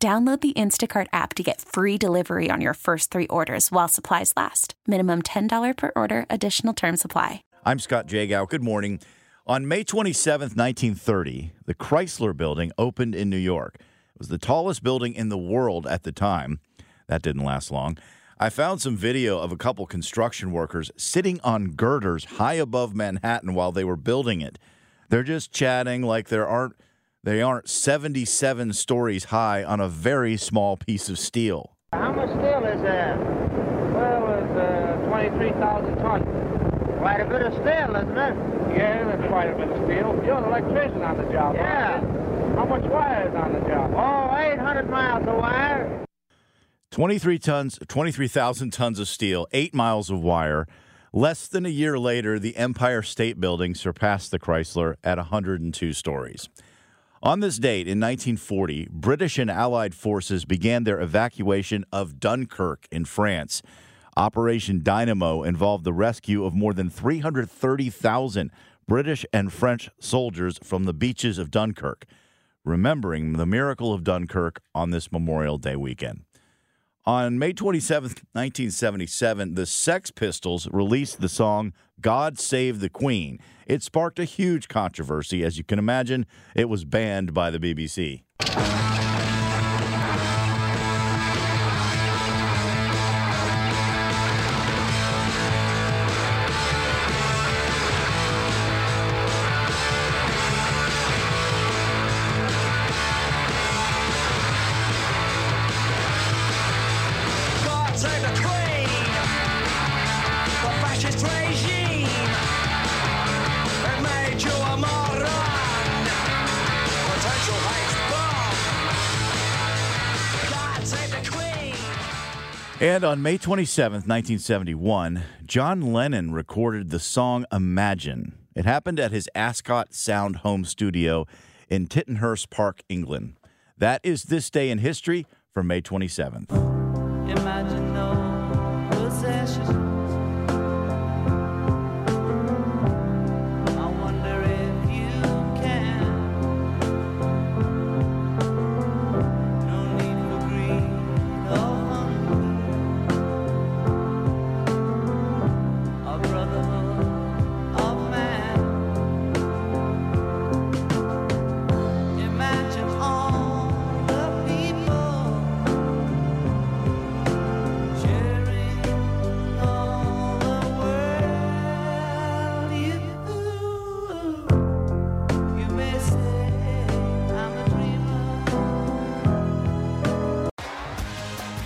Download the Instacart app to get free delivery on your first three orders while supplies last. Minimum $10 per order, additional term supply. I'm Scott Jagow. Good morning. On May 27th, 1930, the Chrysler Building opened in New York. It was the tallest building in the world at the time. That didn't last long. I found some video of a couple construction workers sitting on girders high above Manhattan while they were building it. They're just chatting like there aren't they aren't 77 stories high on a very small piece of steel. How much steel is that? Well, it's uh, 23,000 tons. Quite a bit of steel, isn't it? Yeah, that's quite a bit of steel. You're an electrician on the job, Yeah. aren't? How much wire is on the job? Oh, 800 miles of wire. 23 tons, 23,000 tons of steel, 8 miles of wire. Less than a year later, the Empire State Building surpassed the Chrysler at 102 stories. On this date in 1940, British and Allied forces began their evacuation of Dunkirk in France. Operation Dynamo involved the rescue of more than 330,000 British and French soldiers from the beaches of Dunkirk, remembering the miracle of Dunkirk on this Memorial Day weekend. On May 27, 1977, the Sex Pistols released the song God Save the Queen. It sparked a huge controversy. As you can imagine, it was banned by the BBC. And on May 27, 1971, John Lennon recorded the song Imagine. It happened at his Ascot Sound home studio in Tittenhurst Park, England. That is this day in history from May 27th.